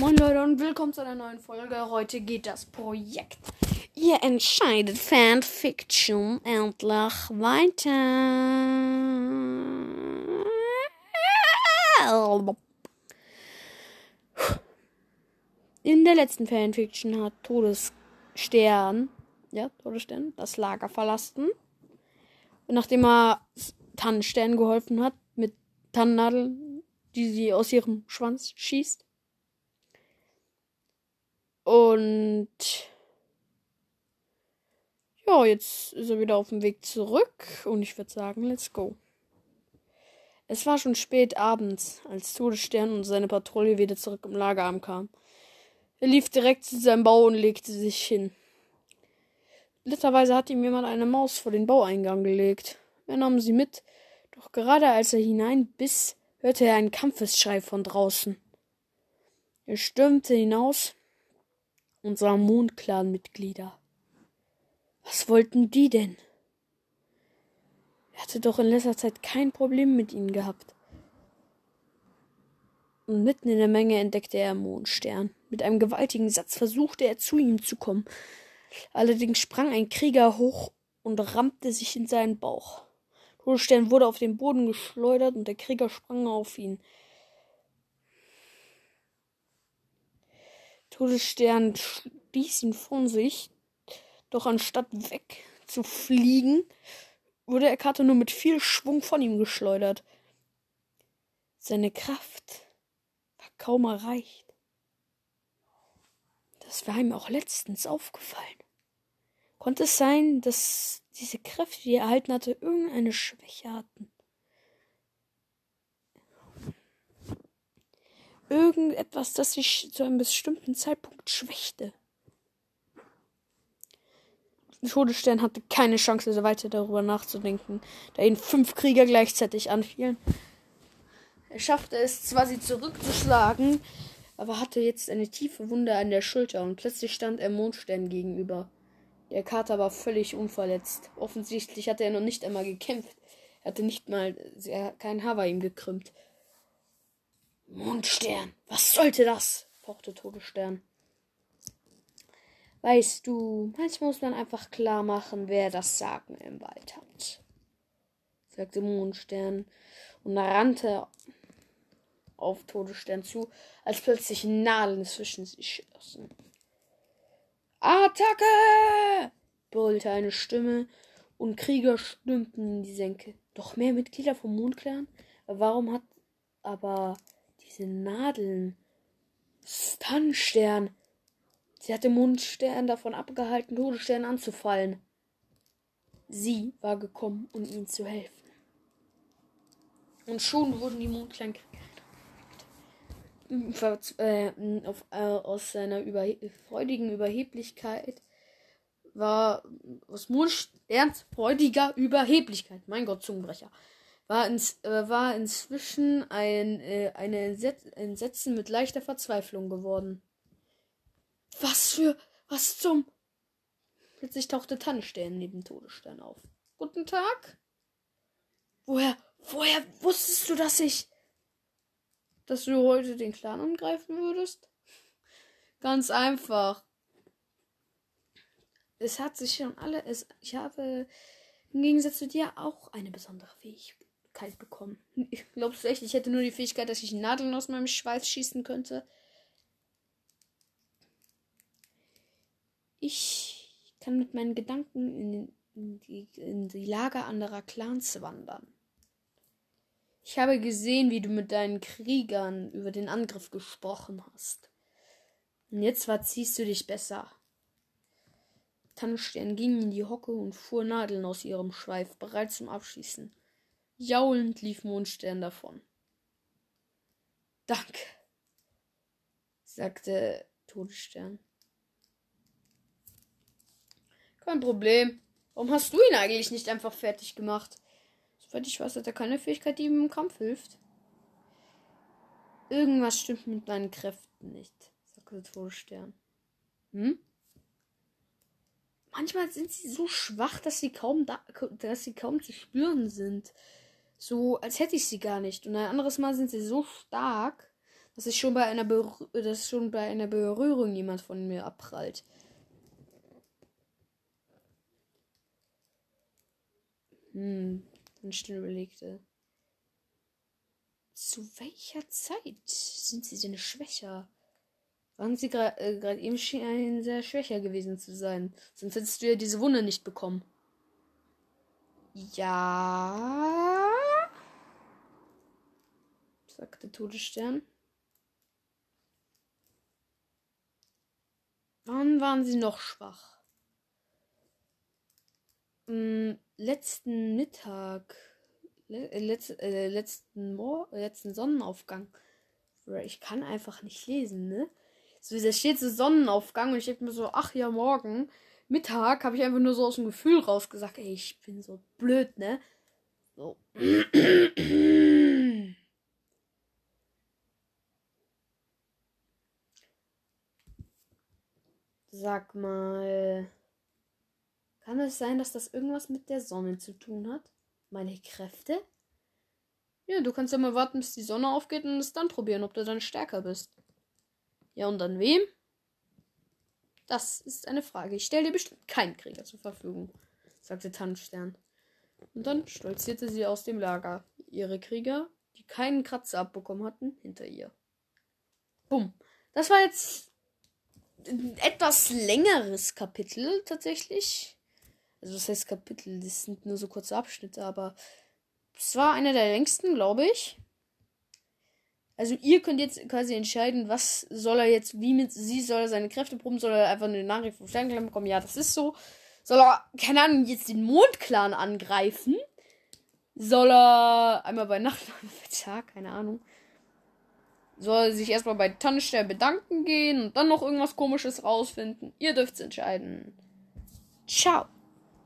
Moin Leute und willkommen zu einer neuen Folge. Heute geht das Projekt Ihr entscheidet Fanfiction endlich weiter. In der letzten Fanfiction hat Todesstern, ja, Todesstern, das Lager verlassen. Und nachdem er Tannenstern geholfen hat, mit Tannennadeln, die sie aus ihrem Schwanz schießt, und ja, jetzt ist er wieder auf dem Weg zurück und ich würde sagen, let's go. Es war schon spät abends, als Todesstern und seine Patrouille wieder zurück im Lager ankamen. Er lief direkt zu seinem Bau und legte sich hin. Netterweise hat ihm jemand eine Maus vor den Baueingang gelegt. Er nahm sie mit, doch gerade als er hineinbiss, hörte er einen Kampfesschrei von draußen. Er stürmte hinaus sah Mondclan-Mitglieder. Was wollten die denn? Er hatte doch in letzter Zeit kein Problem mit ihnen gehabt. Und mitten in der Menge entdeckte er Mondstern. Mit einem gewaltigen Satz versuchte er zu ihm zu kommen. Allerdings sprang ein Krieger hoch und rammte sich in seinen Bauch. Todesstern wurde auf den Boden geschleudert und der Krieger sprang auf ihn. Todesstern stieß ihn von sich, doch anstatt wegzufliegen, wurde er Kato nur mit viel Schwung von ihm geschleudert. Seine Kraft war kaum erreicht. Das war ihm auch letztens aufgefallen. Konnte es sein, dass diese Kräfte, die er erhalten hatte, irgendeine Schwäche hatten? Irgendetwas, das sich zu einem bestimmten Zeitpunkt schwächte. Todesstern hatte keine Chance, so weiter darüber nachzudenken, da ihn fünf Krieger gleichzeitig anfielen. Er schaffte es zwar, sie zurückzuschlagen, aber hatte jetzt eine tiefe Wunde an der Schulter und plötzlich stand er Mondstern gegenüber. Der Kater war völlig unverletzt. Offensichtlich hatte er noch nicht einmal gekämpft. Er hatte nicht mal, er, kein Haar war ihm gekrümmt. Mondstern, was sollte das? pochte Todesstern. Weißt du, manchmal muss man einfach klar machen, wer das Sagen im Wald hat, sagte Mondstern und rannte auf Todesstern zu, als plötzlich Nadeln zwischen sie schlossen. Attacke! brüllte eine Stimme und Krieger stürmten in die Senke. Doch mehr Mitglieder vom Mondclan? Warum hat aber diese Nadeln? Stunstern! Sie hatte Mondstern davon abgehalten, Todesstern anzufallen. Sie war gekommen, um ihnen zu helfen. Und schon wurden die Mondkleinkrieger äh, äh, aus seiner Überhe freudigen Überheblichkeit war aus Mondsterns freudiger Überheblichkeit, mein Gott, Zungenbrecher, war, ins, äh, war inzwischen ein äh, eine Entsetz Entsetzen mit leichter Verzweiflung geworden. Was für. Was zum. Plötzlich tauchte Tannenstern neben Todesstern auf. Guten Tag? Woher. Woher wusstest du, dass ich. dass du heute den Clan angreifen würdest? Ganz einfach. Es hat sich schon alle. Es, ich habe im Gegensatz zu dir auch eine besondere Fähigkeit bekommen. Glaubst du echt, ich hätte nur die Fähigkeit, dass ich Nadeln aus meinem Schweiß schießen könnte? Ich kann mit meinen Gedanken in, in, die, in die Lager anderer Clans wandern. Ich habe gesehen, wie du mit deinen Kriegern über den Angriff gesprochen hast. Und jetzt verziehst du dich besser. Tannenstern ging in die Hocke und fuhr Nadeln aus ihrem Schweif, bereit zum Abschießen. Jaulend lief Mondstern davon. Danke, sagte Todesstern. Kein Problem. Warum hast du ihn eigentlich nicht einfach fertig gemacht? Soweit ich weiß, hat er keine Fähigkeit, die ihm im Kampf hilft. Irgendwas stimmt mit meinen Kräften nicht, sagte Todesstern. Hm? Manchmal sind sie so schwach, dass sie kaum da, dass sie kaum zu spüren sind. So, als hätte ich sie gar nicht. Und ein anderes Mal sind sie so stark, dass ich schon bei einer Berü dass schon bei einer Berührung jemand von mir abprallt. Hm, dann still überlegte. Zu welcher Zeit sind sie denn schwächer? Waren sie gerade äh, eben schien sehr schwächer gewesen zu sein. Sonst hättest du ja diese Wunde nicht bekommen. Ja. Sagte Todesstern. Wann waren sie noch schwach? Hm, letzten Mittag. Le äh, letz äh, letzten, Mor letzten Sonnenaufgang. Ich kann einfach nicht lesen, ne? So, da steht so Sonnenaufgang und ich denke mir so, ach ja, morgen. Mittag habe ich einfach nur so aus dem Gefühl rausgesagt, ey, ich bin so blöd, ne? So. Sag mal, kann es sein, dass das irgendwas mit der Sonne zu tun hat? Meine Kräfte? Ja, du kannst ja mal warten, bis die Sonne aufgeht und es dann probieren, ob du dann stärker bist. Ja, und an wem? Das ist eine Frage. Ich stelle dir bestimmt keinen Krieger zur Verfügung, sagte Tannenstern. Und dann stolzierte sie aus dem Lager. Ihre Krieger, die keinen Kratzer abbekommen hatten, hinter ihr. Bumm. Das war jetzt etwas längeres Kapitel tatsächlich. Also das heißt Kapitel, das sind nur so kurze Abschnitte, aber es war einer der längsten, glaube ich. Also ihr könnt jetzt quasi entscheiden, was soll er jetzt, wie mit sie soll er seine Kräfte proben, soll er einfach eine Nachricht vom Sternclan bekommen, ja, das ist so. Soll er, keine Ahnung, jetzt den Mondclan angreifen? Soll er einmal bei Nacht, ja, keine Ahnung. Soll sich erstmal bei Tannenstern bedanken gehen und dann noch irgendwas komisches rausfinden? Ihr dürft's entscheiden. Ciao.